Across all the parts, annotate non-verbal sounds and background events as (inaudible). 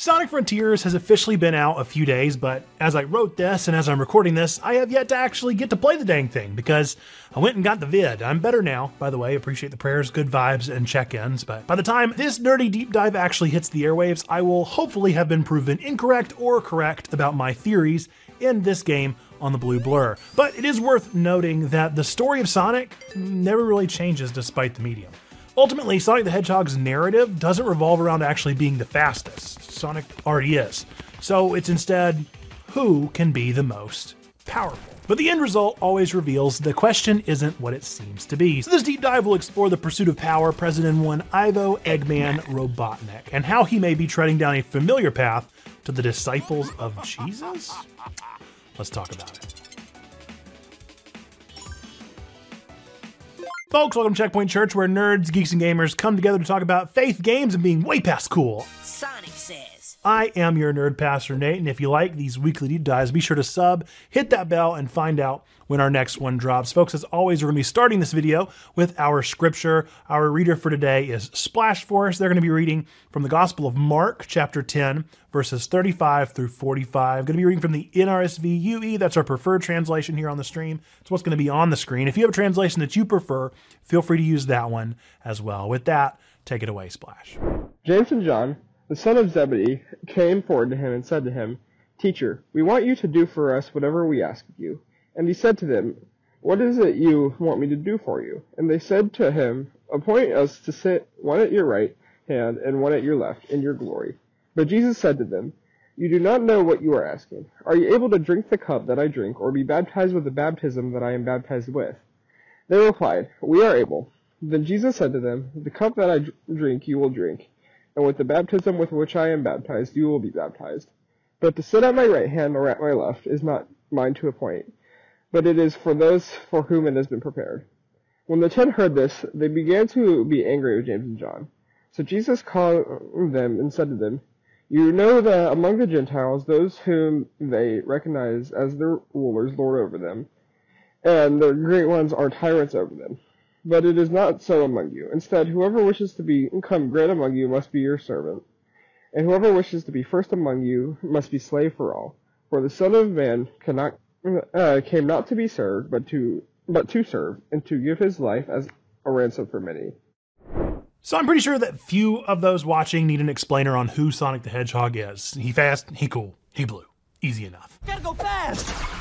Sonic Frontiers has officially been out a few days, but as I wrote this and as I'm recording this, I have yet to actually get to play the dang thing because I went and got the vid. I'm better now, by the way. Appreciate the prayers, good vibes, and check ins. But by the time this nerdy deep dive actually hits the airwaves, I will hopefully have been proven incorrect or correct about my theories in this game on the Blue Blur. But it is worth noting that the story of Sonic never really changes despite the medium. Ultimately, Sonic the Hedgehog's narrative doesn't revolve around actually being the fastest. Sonic already is. So it's instead who can be the most powerful. But the end result always reveals the question isn't what it seems to be. So this deep dive will explore the pursuit of power present in one Ivo Eggman Robotnik and how he may be treading down a familiar path to the disciples of Jesus? Let's talk about it. Folks, welcome to Checkpoint Church, where nerds, geeks, and gamers come together to talk about faith, games, and being way past cool. I am your nerd pastor, Nate, and if you like these weekly deep dives, be sure to sub, hit that bell, and find out when our next one drops. Folks, as always, we're going to be starting this video with our scripture. Our reader for today is Splash Force. They're going to be reading from the Gospel of Mark, chapter 10, verses 35 through 45. Going to be reading from the NRSV UE. That's our preferred translation here on the stream. It's what's going to be on the screen. If you have a translation that you prefer, feel free to use that one as well. With that, take it away, Splash. James and John, the son of Zebedee, came forward to him and said to him, Teacher, we want you to do for us whatever we ask of you. And he said to them, What is it you want me to do for you? And they said to him, Appoint us to sit one at your right hand and one at your left in your glory. But Jesus said to them, You do not know what you are asking. Are you able to drink the cup that I drink, or be baptized with the baptism that I am baptized with? They replied, We are able. Then Jesus said to them, The cup that I drink you will drink, and with the baptism with which I am baptized you will be baptized. But to sit at my right hand or at my left is not mine to appoint but it is for those for whom it has been prepared. When the ten heard this, they began to be angry with James and John. So Jesus called them and said to them, You know that among the Gentiles, those whom they recognize as their rulers lord over them, and the great ones are tyrants over them. But it is not so among you. Instead, whoever wishes to be become great among you must be your servant, and whoever wishes to be first among you must be slave for all. For the Son of Man cannot uh, came not to be served, but to but to serve, and to give his life as a ransom for many. So I'm pretty sure that few of those watching need an explainer on who Sonic the Hedgehog is. He fast, he cool, he blue. Easy enough. Gotta go fast!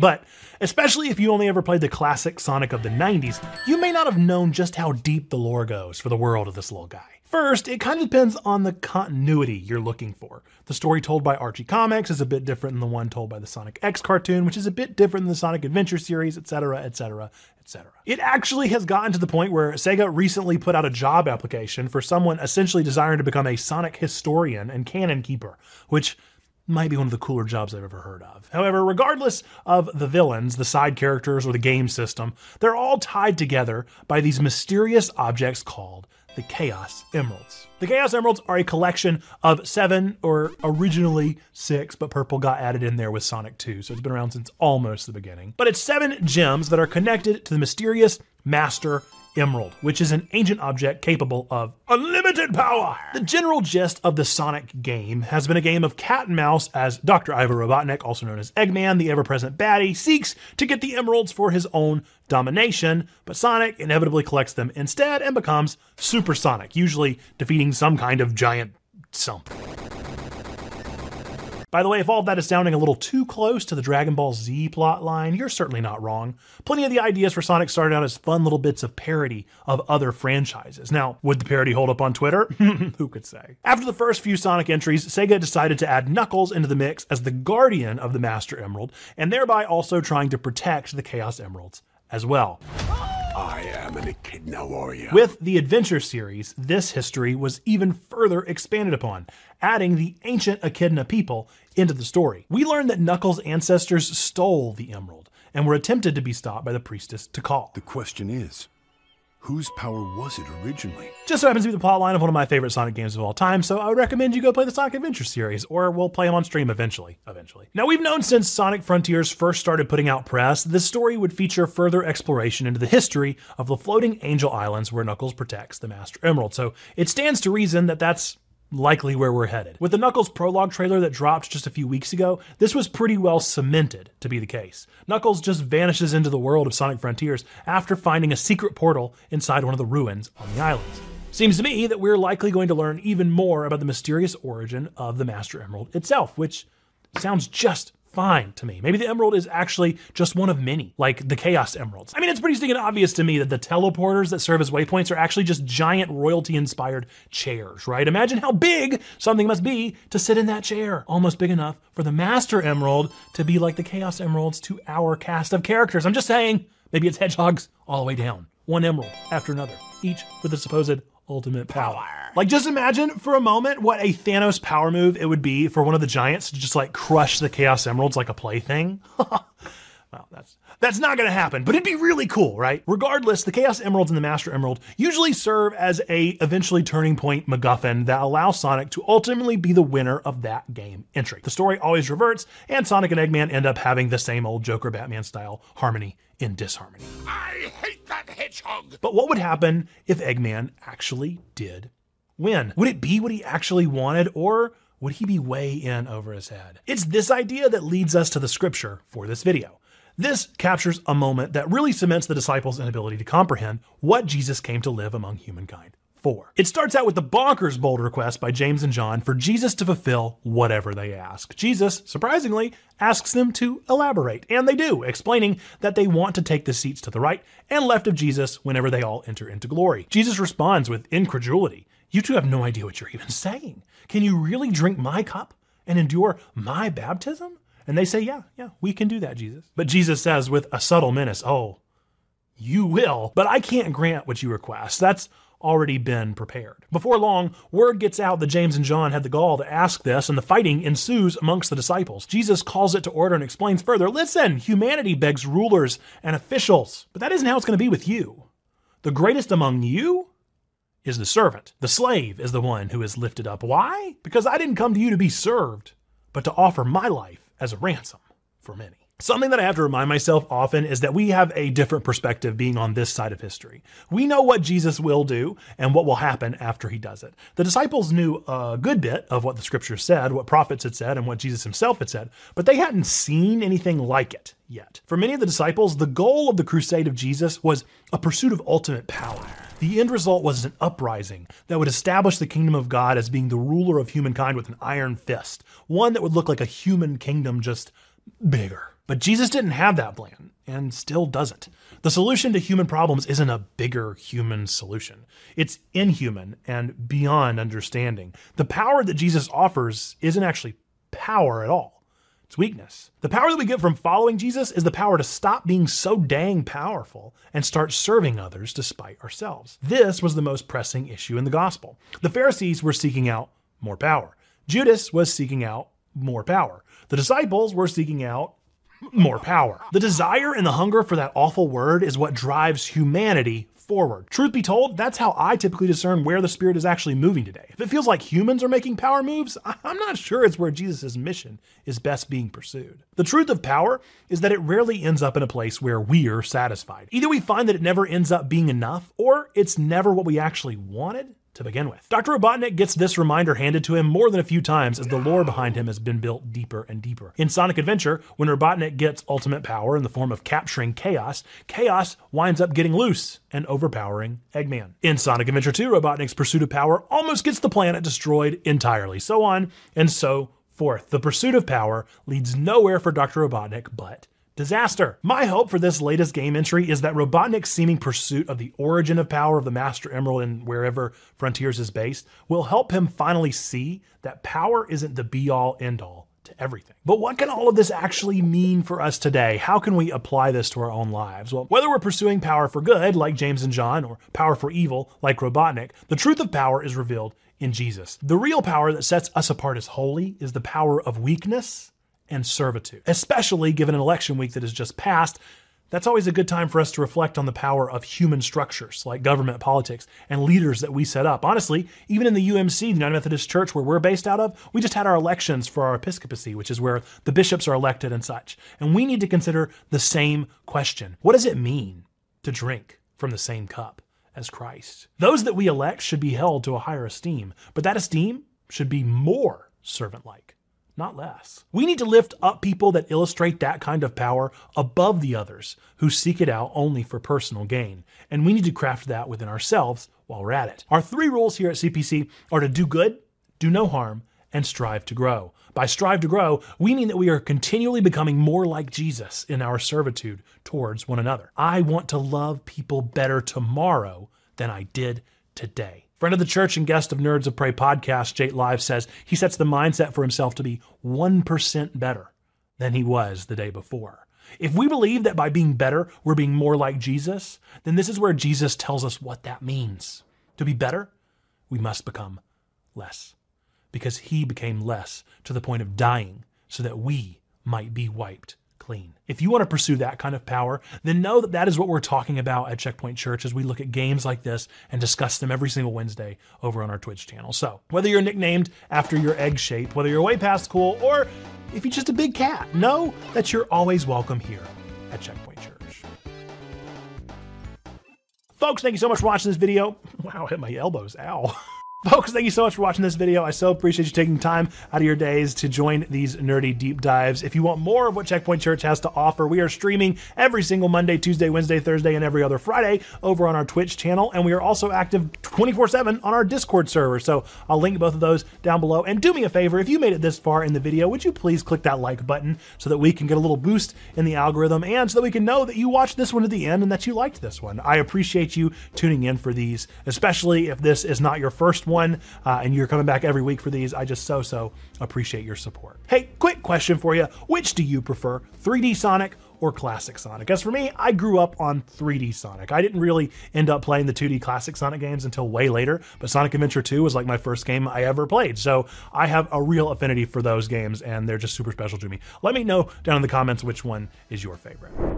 But especially if you only ever played the classic Sonic of the 90s, you may not have known just how deep the lore goes for the world of this little guy. First, it kind of depends on the continuity you're looking for. The story told by Archie Comics is a bit different than the one told by the Sonic X cartoon, which is a bit different than the Sonic Adventure series, etc., etc., etc. It actually has gotten to the point where Sega recently put out a job application for someone essentially desiring to become a Sonic historian and canon keeper, which might be one of the cooler jobs I've ever heard of. However, regardless of the villains, the side characters, or the game system, they're all tied together by these mysterious objects called the Chaos Emeralds. The Chaos Emeralds are a collection of seven, or originally six, but purple got added in there with Sonic 2, so it's been around since almost the beginning. But it's seven gems that are connected to the mysterious Master Emerald, which is an ancient object capable of unlimited power. The general gist of the Sonic game has been a game of cat and mouse as Dr. Ivo Robotnik, also known as Eggman, the ever present baddie, seeks to get the emeralds for his own domination, but Sonic inevitably collects them instead and becomes Super Sonic, usually defeating some kind of giant something. By the way, if all of that is sounding a little too close to the Dragon Ball Z plotline, you're certainly not wrong. Plenty of the ideas for Sonic started out as fun little bits of parody of other franchises. Now, would the parody hold up on Twitter? (laughs) Who could say? After the first few Sonic entries, Sega decided to add Knuckles into the mix as the guardian of the Master Emerald, and thereby also trying to protect the Chaos Emeralds as well. I am an Echidna warrior. With the Adventure series, this history was even further expanded upon, adding the ancient Echidna people into the story. We learned that Knuckles' ancestors stole the emerald and were attempted to be stopped by the priestess Tikal. The question is, whose power was it originally? Just so happens to be the plotline of one of my favorite Sonic games of all time, so I would recommend you go play the Sonic Adventure series, or we'll play them on stream eventually. Eventually. Now, we've known since Sonic Frontiers first started putting out press, this story would feature further exploration into the history of the floating Angel Islands where Knuckles protects the Master Emerald, so it stands to reason that that's likely where we're headed. With the Knuckles prologue trailer that dropped just a few weeks ago, this was pretty well cemented to be the case. Knuckles just vanishes into the world of Sonic Frontiers after finding a secret portal inside one of the ruins on the islands. Seems to me that we're likely going to learn even more about the mysterious origin of the Master Emerald itself, which sounds just fine to me. Maybe the emerald is actually just one of many, like the Chaos Emeralds. I mean, it's pretty stinking obvious to me that the teleporters that serve as waypoints are actually just giant royalty inspired chairs, right? Imagine how big something must be to sit in that chair. Almost big enough for the Master Emerald to be like the Chaos Emeralds to our cast of characters. I'm just saying, maybe it's hedgehogs all the way down. One emerald after another, each with a supposed ultimate power. Like, just imagine for a moment what a Thanos power move it would be for one of the giants to just like crush the Chaos Emeralds like a plaything. (laughs) well, that's that's not going to happen, but it'd be really cool, right? Regardless, the Chaos Emeralds and the Master Emerald usually serve as a eventually turning point MacGuffin that allows Sonic to ultimately be the winner of that game entry. The story always reverts, and Sonic and Eggman end up having the same old Joker Batman style harmony in disharmony. I hate that hedgehog! But what would happen if Eggman actually did win? Would it be what he actually wanted, or would he be way in over his head? It's this idea that leads us to the scripture for this video. This captures a moment that really cements the disciples' inability to comprehend what Jesus came to live among humankind for. It starts out with the bonkers bold request by James and John for Jesus to fulfill whatever they ask. Jesus, surprisingly, asks them to elaborate, and they do, explaining that they want to take the seats to the right and left of Jesus whenever they all enter into glory. Jesus responds with incredulity. You two have no idea what you're even saying. Can you really drink my cup and endure my baptism? And they say, Yeah, yeah, we can do that, Jesus. But Jesus says with a subtle menace, Oh, you will, but I can't grant what you request. That's already been prepared. Before long, word gets out that James and John had the gall to ask this, and the fighting ensues amongst the disciples. Jesus calls it to order and explains further listen, humanity begs rulers and officials, but that isn't how it's going to be with you. The greatest among you is the servant. The slave is the one who is lifted up. Why? Because I didn't come to you to be served, but to offer my life as a ransom for many. Something that I have to remind myself often is that we have a different perspective being on this side of history. We know what Jesus will do and what will happen after he does it. The disciples knew a good bit of what the scriptures said, what prophets had said, and what Jesus himself had said, but they hadn't seen anything like it yet. For many of the disciples, the goal of the crusade of Jesus was a pursuit of ultimate power. The end result was an uprising that would establish the kingdom of God as being the ruler of humankind with an iron fist, one that would look like a human kingdom just bigger. But Jesus didn't have that plan and still doesn't. The solution to human problems isn't a bigger human solution. It's inhuman and beyond understanding. The power that Jesus offers isn't actually power at all. It's weakness. The power that we get from following Jesus is the power to stop being so dang powerful and start serving others despite ourselves. This was the most pressing issue in the gospel. The Pharisees were seeking out more power. Judas was seeking out more power. The disciples were seeking out more power. The desire and the hunger for that awful word is what drives humanity forward. Truth be told, that's how I typically discern where the Spirit is actually moving today. If it feels like humans are making power moves, I'm not sure it's where Jesus' mission is best being pursued. The truth of power is that it rarely ends up in a place where we're satisfied. Either we find that it never ends up being enough, or it's never what we actually wanted to begin with. Dr. Robotnik gets this reminder handed to him more than a few times as the lore behind him has been built deeper and deeper. In Sonic Adventure, when Robotnik gets ultimate power in the form of capturing Chaos, Chaos winds up getting loose and overpowering Eggman. In Sonic Adventure 2, Robotnik's pursuit of power almost gets the planet destroyed entirely, so on and so forth. The pursuit of power leads nowhere for Dr. Robotnik but disaster. My hope for this latest game entry is that Robotnik's seeming pursuit of the origin of power of the Master Emerald and wherever Frontiers is based will help him finally see that power isn't the be all end all to everything. But what can all of this actually mean for us today? How can we apply this to our own lives? Well, whether we're pursuing power for good, like James and John, or power for evil, like Robotnik, the truth of power is revealed in Jesus. The real power that sets us apart as holy is the power of weakness and servitude, especially given an election week that has just passed. That's always a good time for us to reflect on the power of human structures like government, politics, and leaders that we set up. Honestly, even in the UMC, the United Methodist Church, where we're based out of, we just had our elections for our episcopacy, which is where the bishops are elected and such. And we need to consider the same question What does it mean to drink from the same cup as Christ? Those that we elect should be held to a higher esteem, but that esteem should be more servant like, not less. We need to lift up people that illustrate that kind of power above the others who seek it out only for personal gain. And we need to craft that within ourselves while we're at it. Our three rules here at CPC are to do good, do no harm, and strive to grow. By strive to grow, we mean that we are continually becoming more like Jesus in our servitude towards one another. I want to love people better tomorrow than I did today. Friend of the church and guest of Nerds of Prey podcast, Jake Live says he sets the mindset for himself to be 1% better than he was the day before. If we believe that by being better, we're being more like Jesus, then this is where Jesus tells us what that means. To be better, we must become less. Because he became less to the point of dying so that we might be wiped clean. If you want to pursue that kind of power, then know that that is what we're talking about at Checkpoint Church as we look at games like this and discuss them every single Wednesday over on our Twitch channel. So, whether you're nicknamed after your egg shape, whether you're way past cool, or if you're just a big cat, know that you're always welcome here at Checkpoint Church. Folks, thank you so much for watching this video. (laughs) Wow, hit my elbows. Ow. (laughs) Folks, thank you so much for watching this video. I so appreciate you taking time out of your days to join these nerdy deep dives. If you want more of what Checkpoint Church has to offer, we are streaming every single Monday, Tuesday, Wednesday, Thursday, and every other Friday over on our Twitch channel. And we are also active 24 7 on our Discord server. So I'll link both of those down below. And do me a favor, if you made it this far in the video, would you please click that like button so that we can get a little boost in the algorithm and so that we can know that you watched this one to the end and that you liked this one. I appreciate you tuning in for these, especially if this is not your first one uh, and you're coming back every week for these. I just so, so appreciate your support. Hey, quick question for you. Which do you prefer, 3D Sonic or classic Sonic. As for me, I grew up on 3D Sonic. I didn't really end up playing the 2D classic Sonic games until way later, but Sonic Adventure 2 was like my first game I ever played. So I have a real affinity for those games, and they're just super special to me. Let me know down in the comments which one is your favorite.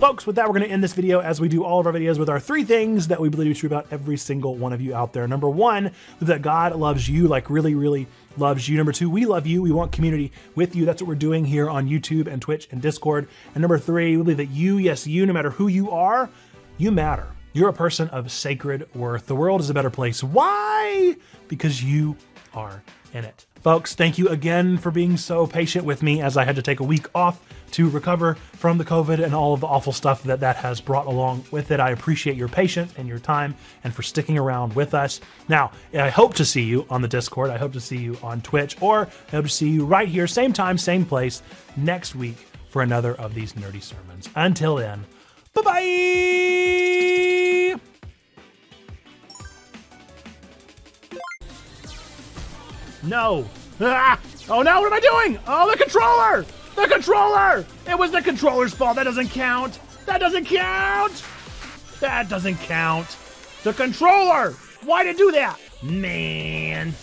Folks, with that, we're going to end this video as we do all of our videos with our three things that we believe be true about every single one of you out there. Number one, that God loves you, like really, really loves you. Number two, we love you. We want community with you. That's what we're doing here on YouTube and Twitch and Discord. And number three, we believe that you, yes, you, no matter who you are, you matter. You're a person of sacred worth. The world is a better place. Why? Because you are in it. Folks, thank you again for being so patient with me as I had to take a week off to recover from the COVID and all of the awful stuff that that has brought along with it. I appreciate your patience and your time and for sticking around with us. Now, I hope to see you on the Discord. I hope to see you on Twitch, or I hope to see you right here, same time, same place, next week for another of these nerdy sermons. Until then, bye bye. No. Ah! (laughs) Oh no, what am I doing? Oh, the controller! The controller! It was the controller's fault. That doesn't count. That doesn't count. That doesn't count. The controller! Why did it do that? Man.